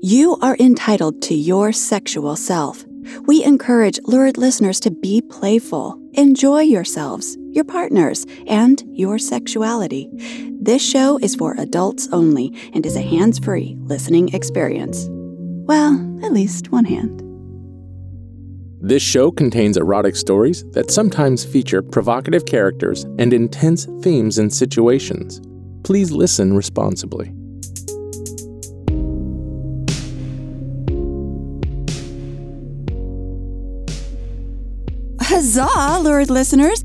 You are entitled to your sexual self. We encourage lurid listeners to be playful, enjoy yourselves, your partners, and your sexuality. This show is for adults only and is a hands free listening experience. Well, at least one hand. This show contains erotic stories that sometimes feature provocative characters and intense themes and situations. Please listen responsibly. Huzzah, lurid listeners!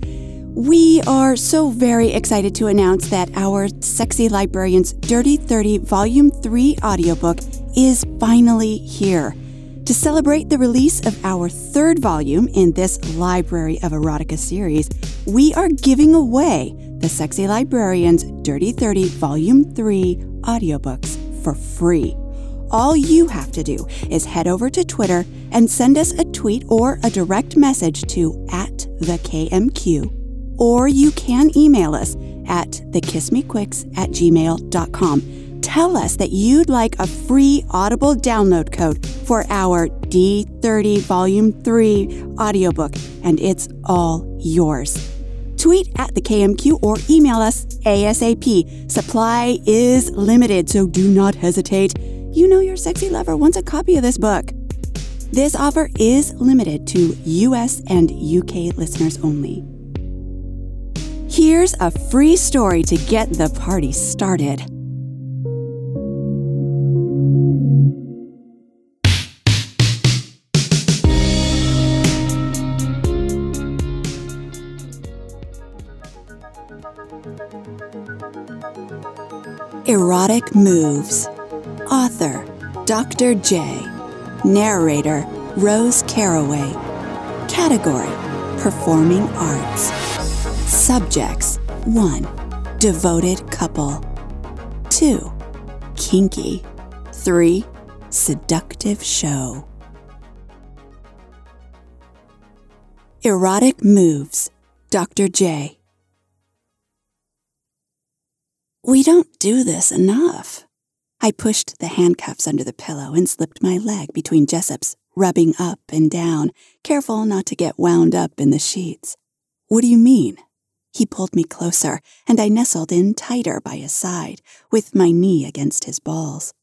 We are so very excited to announce that our Sexy Librarians Dirty 30 Volume 3 audiobook is finally here. To celebrate the release of our third volume in this Library of Erotica series, we are giving away the Sexy Librarians Dirty 30 Volume 3 audiobooks for free. All you have to do is head over to Twitter and send us a tweet or a direct message to at the KMQ, or you can email us at thekissmequicks at gmail.com tell us that you'd like a free Audible download code for our D30 Volume 3 audiobook, and it's all yours. Tweet at the KMQ or email us ASAP. Supply is limited, so do not hesitate. You know your sexy lover wants a copy of this book. This offer is limited to US and UK listeners only. Here's a free story to get the party started. Erotic Moves. Author Dr. J. Narrator Rose Caraway. Category Performing Arts. Subjects 1. Devoted couple. 2. Kinky. 3. Seductive show. Erotic Moves. Dr. J. We don't do this enough. I pushed the handcuffs under the pillow and slipped my leg between Jessup's, rubbing up and down, careful not to get wound up in the sheets. What do you mean? He pulled me closer, and I nestled in tighter by his side, with my knee against his balls.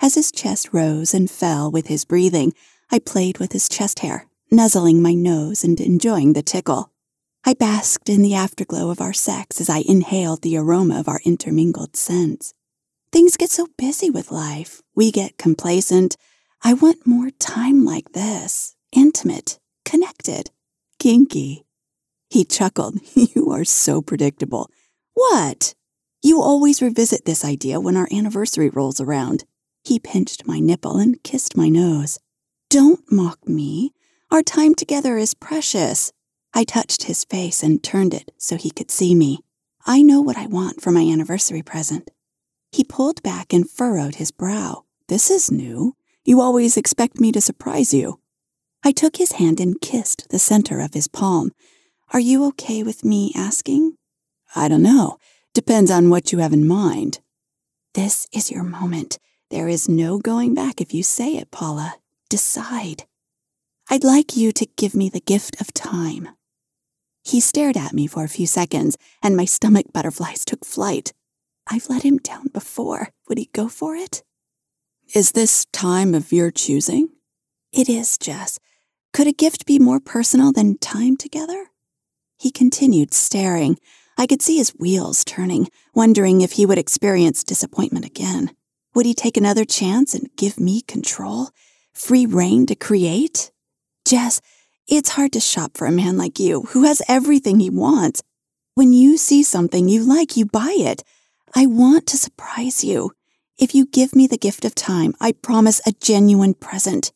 As his chest rose and fell with his breathing, I played with his chest hair, nuzzling my nose and enjoying the tickle. I basked in the afterglow of our sex as I inhaled the aroma of our intermingled scents. Things get so busy with life. We get complacent. I want more time like this intimate, connected, kinky. He chuckled. You are so predictable. What? You always revisit this idea when our anniversary rolls around. He pinched my nipple and kissed my nose. Don't mock me. Our time together is precious. I touched his face and turned it so he could see me. I know what I want for my anniversary present. He pulled back and furrowed his brow. This is new. You always expect me to surprise you. I took his hand and kissed the center of his palm. Are you okay with me asking? I don't know. Depends on what you have in mind. This is your moment. There is no going back if you say it, Paula. Decide. I'd like you to give me the gift of time. He stared at me for a few seconds, and my stomach butterflies took flight. I've let him down before. Would he go for it? Is this time of your choosing? It is, Jess. Could a gift be more personal than time together? He continued staring. I could see his wheels turning, wondering if he would experience disappointment again. Would he take another chance and give me control? Free reign to create? Jess, it's hard to shop for a man like you, who has everything he wants. When you see something you like, you buy it. I want to surprise you. If you give me the gift of time, I promise a genuine present.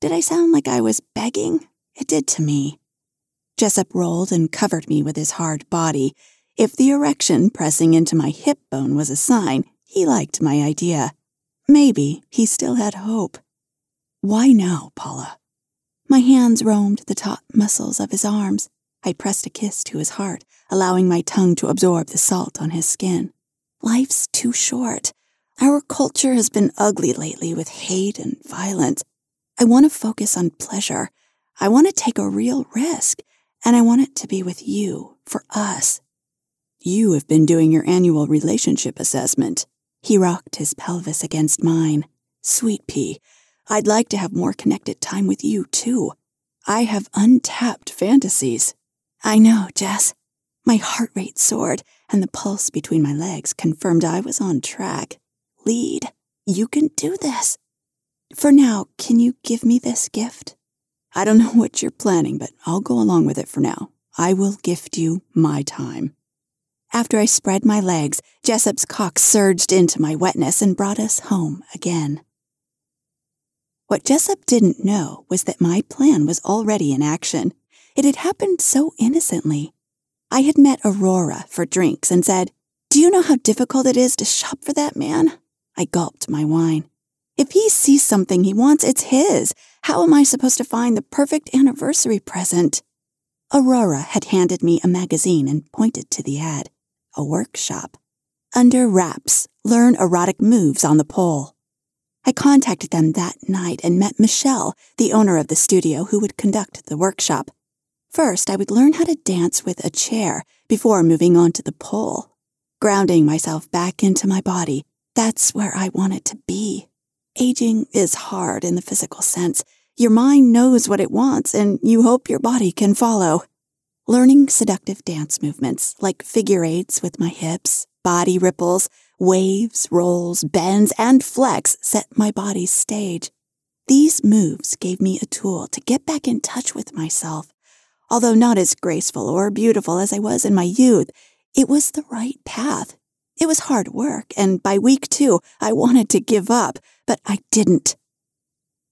Did I sound like I was begging? It did to me. Jessup rolled and covered me with his hard body. If the erection pressing into my hip bone was a sign, he liked my idea. Maybe he still had hope. Why now, Paula? My hands roamed the taut muscles of his arms. I pressed a kiss to his heart, allowing my tongue to absorb the salt on his skin. Life's too short. Our culture has been ugly lately with hate and violence. I want to focus on pleasure. I want to take a real risk, and I want it to be with you, for us. You have been doing your annual relationship assessment. He rocked his pelvis against mine. Sweet pea, I'd like to have more connected time with you, too. I have untapped fantasies. I know, Jess. My heart rate soared, and the pulse between my legs confirmed I was on track. Lead. You can do this. For now, can you give me this gift? I don't know what you're planning, but I'll go along with it for now. I will gift you my time. After I spread my legs, Jessup's cock surged into my wetness and brought us home again. What Jessup didn't know was that my plan was already in action. It had happened so innocently. I had met Aurora for drinks and said, Do you know how difficult it is to shop for that man? I gulped my wine. If he sees something he wants, it's his. How am I supposed to find the perfect anniversary present? Aurora had handed me a magazine and pointed to the ad. A workshop. Under wraps, learn erotic moves on the pole. I contacted them that night and met Michelle, the owner of the studio who would conduct the workshop. First, I would learn how to dance with a chair before moving on to the pole. Grounding myself back into my body, that's where I wanted to be. Aging is hard in the physical sense. Your mind knows what it wants, and you hope your body can follow. Learning seductive dance movements like figure eights with my hips, body ripples, waves, rolls, bends, and flex set my body's stage. These moves gave me a tool to get back in touch with myself. Although not as graceful or beautiful as I was in my youth, it was the right path. It was hard work, and by week two, I wanted to give up, but I didn't.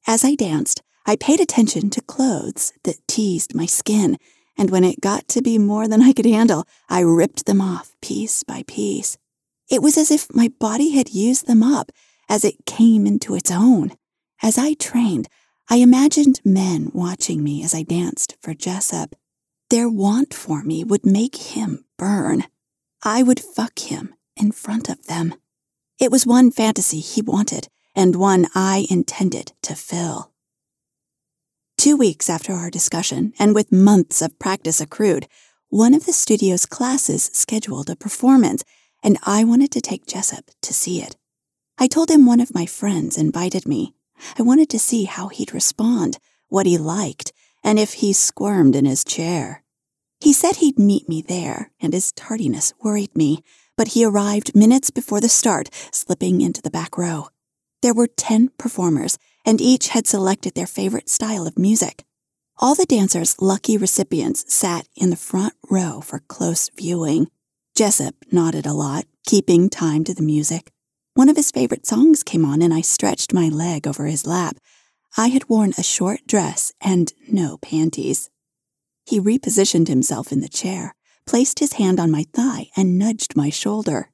As I danced, I paid attention to clothes that teased my skin, and when it got to be more than I could handle, I ripped them off piece by piece. It was as if my body had used them up as it came into its own. As I trained, I imagined men watching me as I danced for Jessup. Their want for me would make him burn. I would fuck him in front of them. It was one fantasy he wanted, and one I intended to fill. Two weeks after our discussion, and with months of practice accrued, one of the studio's classes scheduled a performance, and I wanted to take Jessup to see it. I told him one of my friends invited me. I wanted to see how he'd respond, what he liked, and if he squirmed in his chair. He said he'd meet me there, and his tardiness worried me, but he arrived minutes before the start, slipping into the back row. There were ten performers, and each had selected their favorite style of music. All the dancers' lucky recipients sat in the front row for close viewing. Jessup nodded a lot, keeping time to the music. One of his favorite songs came on, and I stretched my leg over his lap. I had worn a short dress and no panties. He repositioned himself in the chair, placed his hand on my thigh, and nudged my shoulder.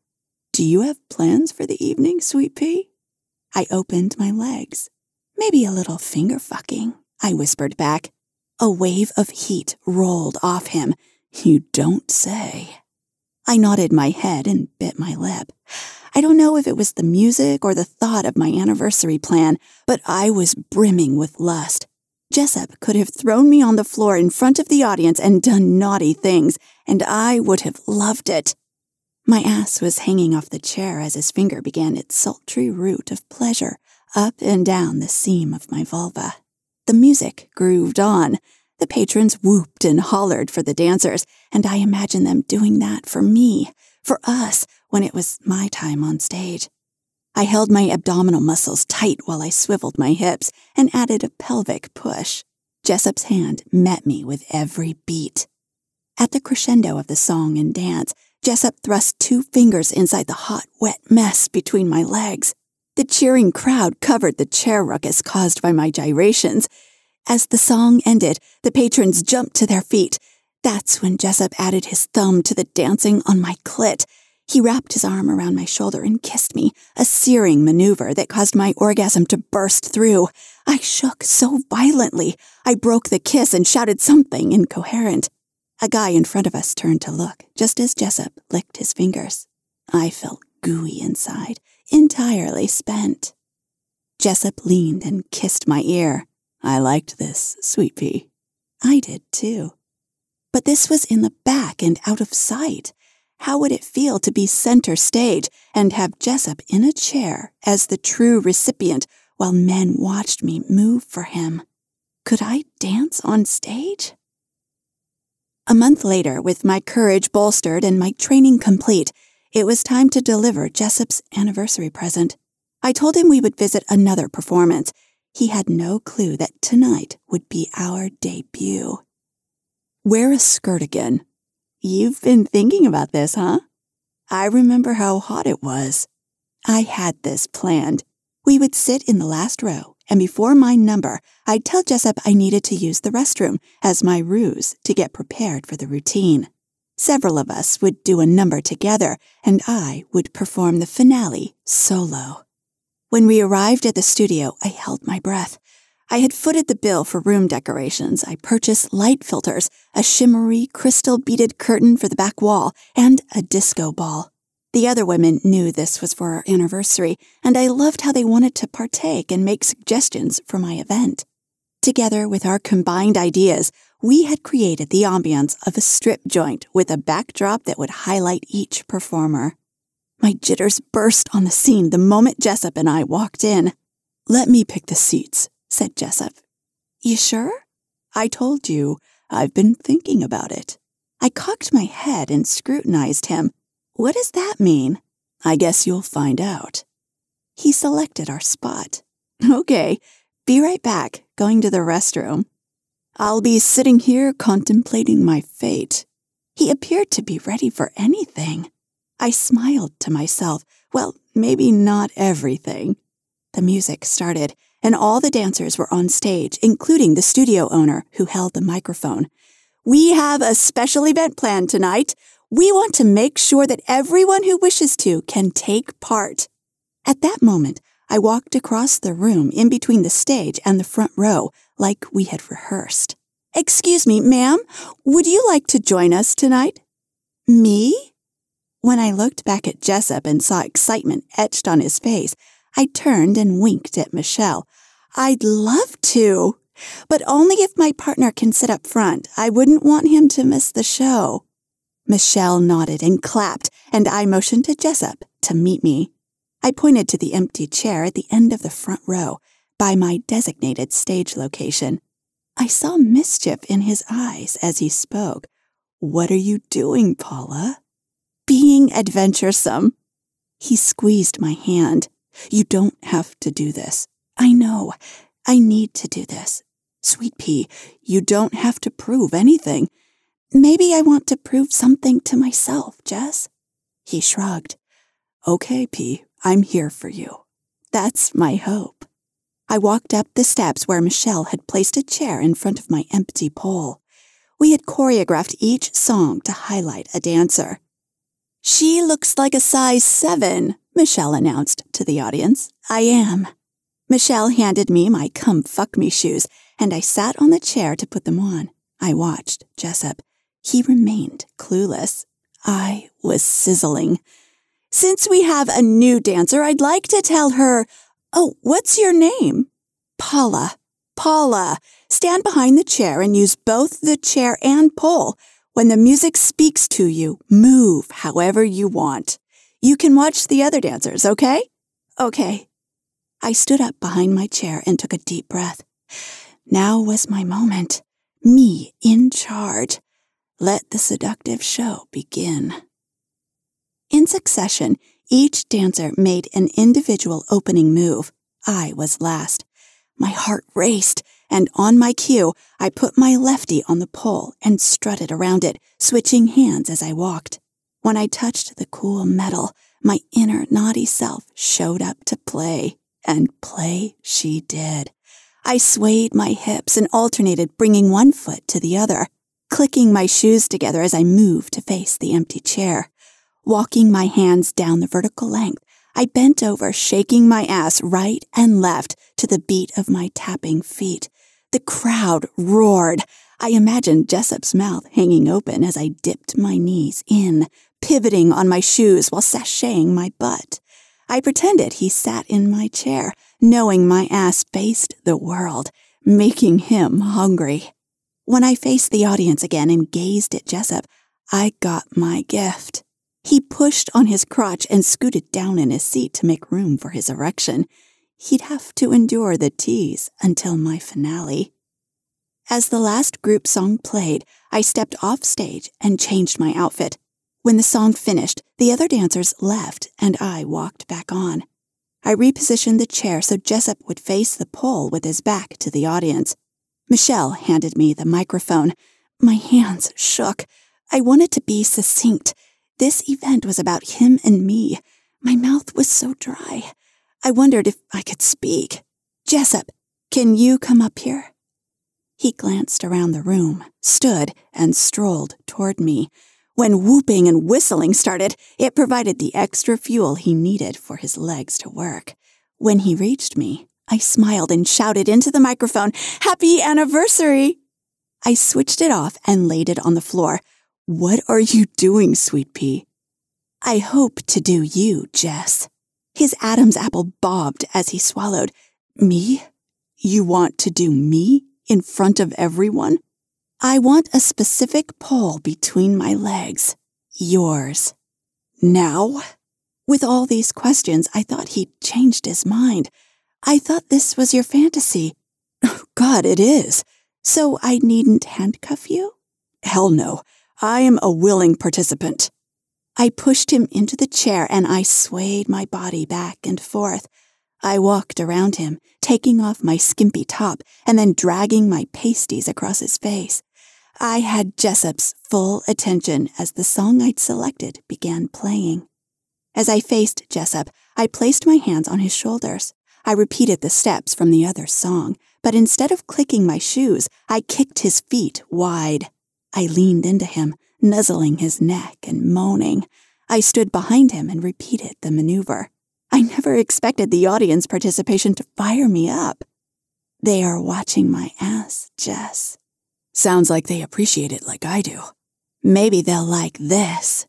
Do you have plans for the evening, sweet pea? I opened my legs. Maybe a little finger fucking, I whispered back. A wave of heat rolled off him. You don't say. I nodded my head and bit my lip. I don't know if it was the music or the thought of my anniversary plan, but I was brimming with lust. Jessup could have thrown me on the floor in front of the audience and done naughty things, and I would have loved it. My ass was hanging off the chair as his finger began its sultry route of pleasure up and down the seam of my vulva. The music grooved on. The patrons whooped and hollered for the dancers, and I imagined them doing that for me, for us, when it was my time on stage. I held my abdominal muscles tight while I swiveled my hips and added a pelvic push. Jessup's hand met me with every beat. At the crescendo of the song and dance, Jessup thrust two fingers inside the hot, wet mess between my legs. The cheering crowd covered the chair ruckus caused by my gyrations. As the song ended, the patrons jumped to their feet. That's when Jessup added his thumb to the dancing on my clit he wrapped his arm around my shoulder and kissed me, a searing maneuver that caused my orgasm to burst through. I shook so violently, I broke the kiss and shouted something incoherent. A guy in front of us turned to look, just as Jessup licked his fingers. I felt gooey inside. entirely spent. Jessup leaned and kissed my ear. I liked this, Sweet Pea. I did too. But this was in the back and out of sight. How would it feel to be center stage and have Jessup in a chair as the true recipient while men watched me move for him? Could I dance on stage? A month later, with my courage bolstered and my training complete, it was time to deliver Jessup's anniversary present. I told him we would visit another performance. He had no clue that tonight would be our debut. Wear a skirt again. You've been thinking about this, huh? I remember how hot it was. I had this planned. We would sit in the last row, and before my number, I'd tell Jessup I needed to use the restroom as my ruse to get prepared for the routine. Several of us would do a number together, and I would perform the finale solo. When we arrived at the studio, I held my breath. I had footed the bill for room decorations. I purchased light filters, a shimmery, crystal beaded curtain for the back wall, and a disco ball. The other women knew this was for our anniversary, and I loved how they wanted to partake and make suggestions for my event. Together with our combined ideas, we had created the ambiance of a strip joint with a backdrop that would highlight each performer. My jitters burst on the scene the moment Jessup and I walked in. Let me pick the seats, said Jessup. You sure? I told you. I've been thinking about it. I cocked my head and scrutinized him. What does that mean? I guess you'll find out. He selected our spot. Okay, be right back, going to the restroom. I'll be sitting here contemplating my fate. He appeared to be ready for anything. I smiled to myself. Well, maybe not everything. The music started, and all the dancers were on stage, including the studio owner who held the microphone. We have a special event planned tonight. We want to make sure that everyone who wishes to can take part. At that moment, I walked across the room in between the stage and the front row, like we had rehearsed. Excuse me, ma'am, would you like to join us tonight? Me? When I looked back at Jessup and saw excitement etched on his face, I turned and winked at Michelle. I'd love to, but only if my partner can sit up front. I wouldn't want him to miss the show. Michelle nodded and clapped, and I motioned to Jessup to meet me. I pointed to the empty chair at the end of the front row, by my designated stage location. I saw mischief in his eyes as he spoke. What are you doing, Paula? being adventuresome. He squeezed my hand. You don't have to do this. I know. I need to do this. Sweet Pea, you don't have to prove anything. Maybe I want to prove something to myself, Jess. He shrugged. Okay, P, I'm here for you. That's my hope. I walked up the steps where Michelle had placed a chair in front of my empty pole. We had choreographed each song to highlight a dancer. She looks like a size seven, Michelle announced to the audience. I am. Michelle handed me my come fuck me shoes, and I sat on the chair to put them on. I watched Jessup. He remained clueless. I was sizzling. Since we have a new dancer, I'd like to tell her, Oh, what's your name? Paula. Paula. Stand behind the chair and use both the chair and pole. When the music speaks to you, move however you want. You can watch the other dancers, okay? Okay. I stood up behind my chair and took a deep breath. Now was my moment. Me in charge. Let the seductive show begin. In succession, each dancer made an individual opening move. I was last. My heart raced and on my cue, I put my lefty on the pole and strutted around it, switching hands as I walked. When I touched the cool metal, my inner naughty self showed up to play, and play she did. I swayed my hips and alternated, bringing one foot to the other, clicking my shoes together as I moved to face the empty chair. Walking my hands down the vertical length, I bent over, shaking my ass right and left to the beat of my tapping feet. The crowd roared. I imagined Jessup's mouth hanging open as I dipped my knees in, pivoting on my shoes while sashaying my butt. I pretended he sat in my chair, knowing my ass faced the world, making him hungry. When I faced the audience again and gazed at Jessup, I got my gift. He pushed on his crotch and scooted down in his seat to make room for his erection. He'd have to endure the tease until my finale. As the last group song played, I stepped off stage and changed my outfit. When the song finished, the other dancers left and I walked back on. I repositioned the chair so Jessup would face the pole with his back to the audience. Michelle handed me the microphone. My hands shook. I wanted to be succinct. This event was about him and me. My mouth was so dry. I wondered if I could speak. Jessup, can you come up here? He glanced around the room, stood, and strolled toward me. When whooping and whistling started, it provided the extra fuel he needed for his legs to work. When he reached me, I smiled and shouted into the microphone, Happy anniversary! I switched it off and laid it on the floor. What are you doing, sweet pea? I hope to do you, Jess. His Adam's apple bobbed as he swallowed. Me? You want to do me in front of everyone? I want a specific pole between my legs. Yours. Now? With all these questions, I thought he'd changed his mind. I thought this was your fantasy. Oh, God, it is. So I needn't handcuff you? Hell no. I am a willing participant. I pushed him into the chair and I swayed my body back and forth. I walked around him, taking off my skimpy top and then dragging my pasties across his face. I had Jessup's full attention as the song I'd selected began playing. As I faced Jessup, I placed my hands on his shoulders. I repeated the steps from the other song, but instead of clicking my shoes, I kicked his feet wide. I leaned into him, nuzzling his neck and moaning. I stood behind him and repeated the maneuver. I never expected the audience participation to fire me up. They are watching my ass, Jess. Sounds like they appreciate it like I do. Maybe they'll like this.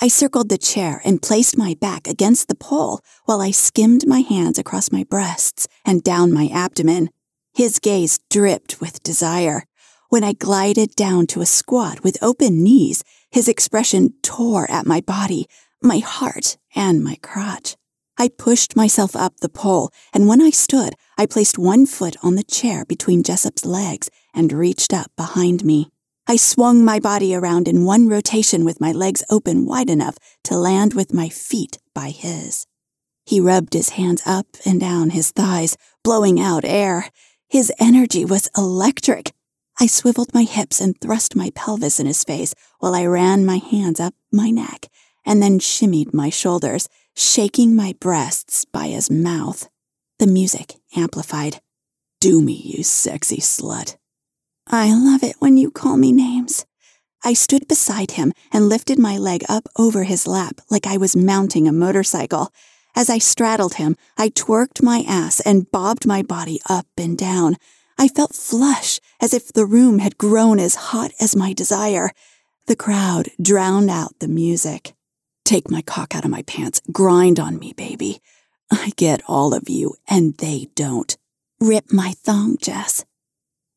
I circled the chair and placed my back against the pole while I skimmed my hands across my breasts and down my abdomen. His gaze dripped with desire. When I glided down to a squat with open knees, his expression tore at my body, my heart, and my crotch. I pushed myself up the pole, and when I stood, I placed one foot on the chair between Jessup's legs and reached up behind me. I swung my body around in one rotation with my legs open wide enough to land with my feet by his. He rubbed his hands up and down his thighs, blowing out air. His energy was electric. I swiveled my hips and thrust my pelvis in his face while I ran my hands up my neck and then shimmied my shoulders, shaking my breasts by his mouth. The music amplified. Do me, you sexy slut. I love it when you call me names. I stood beside him and lifted my leg up over his lap like I was mounting a motorcycle. As I straddled him, I twerked my ass and bobbed my body up and down. I felt flush, as if the room had grown as hot as my desire. The crowd drowned out the music. Take my cock out of my pants, grind on me, baby. I get all of you, and they don't. Rip my thong, Jess.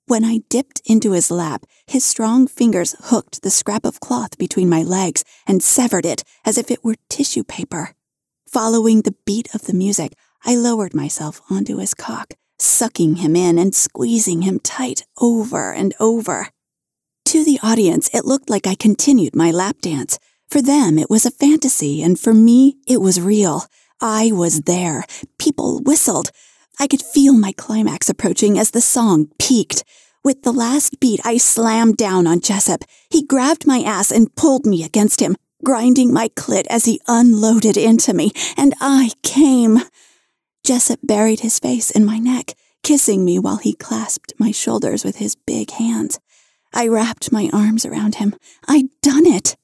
When I dipped into his lap, his strong fingers hooked the scrap of cloth between my legs and severed it as if it were tissue paper. Following the beat of the music, I lowered myself onto his cock, sucking him in and squeezing him tight over and over. To the audience, it looked like I continued my lap dance. For them, it was a fantasy, and for me, it was real. I was there. People whistled. I could feel my climax approaching as the song peaked. With the last beat, I slammed down on Jessup. He grabbed my ass and pulled me against him, grinding my clit as he unloaded into me, and I came. Jessup buried his face in my neck, kissing me while he clasped my shoulders with his big hands. I wrapped my arms around him. I'd done it.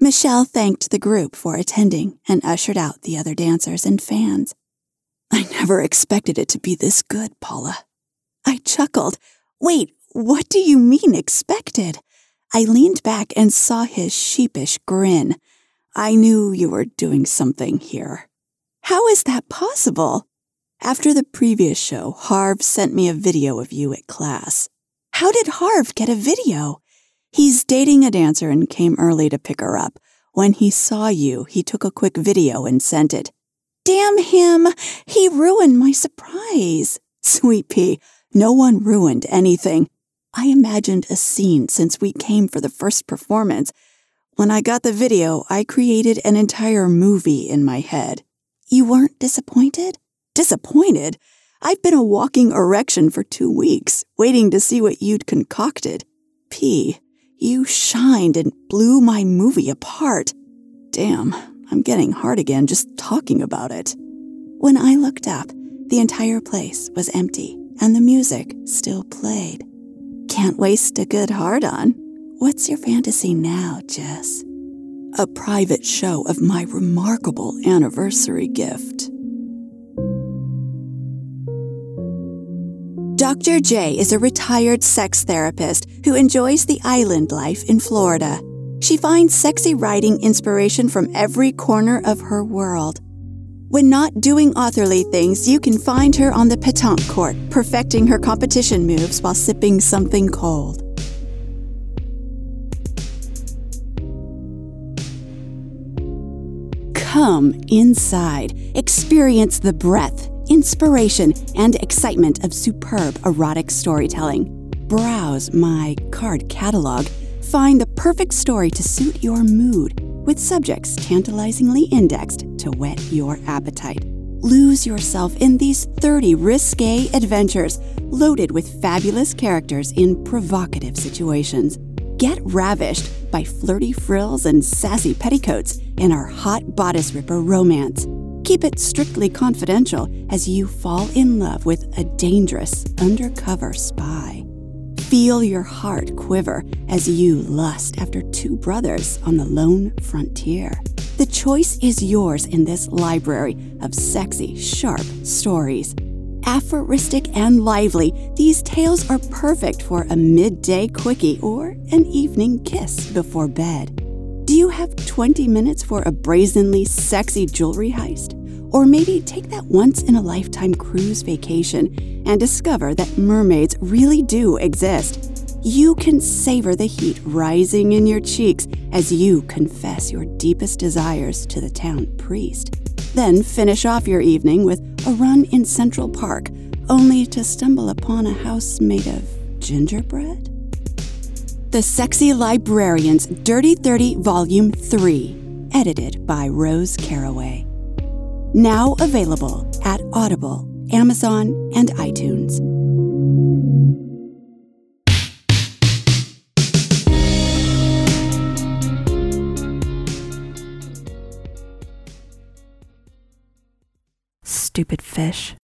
Michelle thanked the group for attending and ushered out the other dancers and fans. I never expected it to be this good, Paula. I chuckled, Wait, what do you mean expected? I leaned back and saw his sheepish grin. I knew you were doing something here. How is that possible? After the previous show, Harv sent me a video of you at class. How did Harv get a video? He's dating a dancer and came early to pick her up. When he saw you, he took a quick video and sent it. Damn him! He ruined my surprise. Sweet pea, no one ruined anything. I imagined a scene since we came for the first performance. When I got the video, I created an entire movie in my head. You weren't disappointed? Disappointed? I've been a walking erection for two weeks, waiting to see what you'd concocted. P, you shined and blew my movie apart. Damn, I'm getting hard again just talking about it. When I looked up, the entire place was empty and the music still played. Can't waste a good hard on. What's your fantasy now, Jess? A private show of my remarkable anniversary gift. Dr. J is a retired sex therapist who enjoys the island life in Florida. She finds sexy writing inspiration from every corner of her world. When not doing authorly things, you can find her on the petanque court, perfecting her competition moves while sipping something cold. Come inside, experience the breadth, inspiration, and excitement of superb erotic storytelling. Browse my card catalog, find the perfect story to suit your mood, with subjects tantalizingly indexed to whet your appetite. Lose yourself in these 30 risque adventures loaded with fabulous characters in provocative situations. Get ravished by flirty frills and sassy petticoats in our hot bodice ripper romance. Keep it strictly confidential as you fall in love with a dangerous undercover spy. Feel your heart quiver as you lust after two brothers on the lone frontier. The choice is yours in this library of sexy, sharp stories aphoristic and lively, these tales are perfect for a midday quickie or an evening kiss before bed. Do you have 20 minutes for a brazenly sexy jewelry heist? Or maybe take that once in a lifetime cruise vacation and discover that mermaids really do exist. You can savor the heat rising in your cheeks as you confess your deepest desires to the town priest. Then finish off your evening with a run in Central Park, only to stumble upon a house made of gingerbread? The Sexy Librarians Dirty 30 Volume 3, edited by Rose Caraway. Now available at Audible, Amazon, and iTunes. Stupid fish.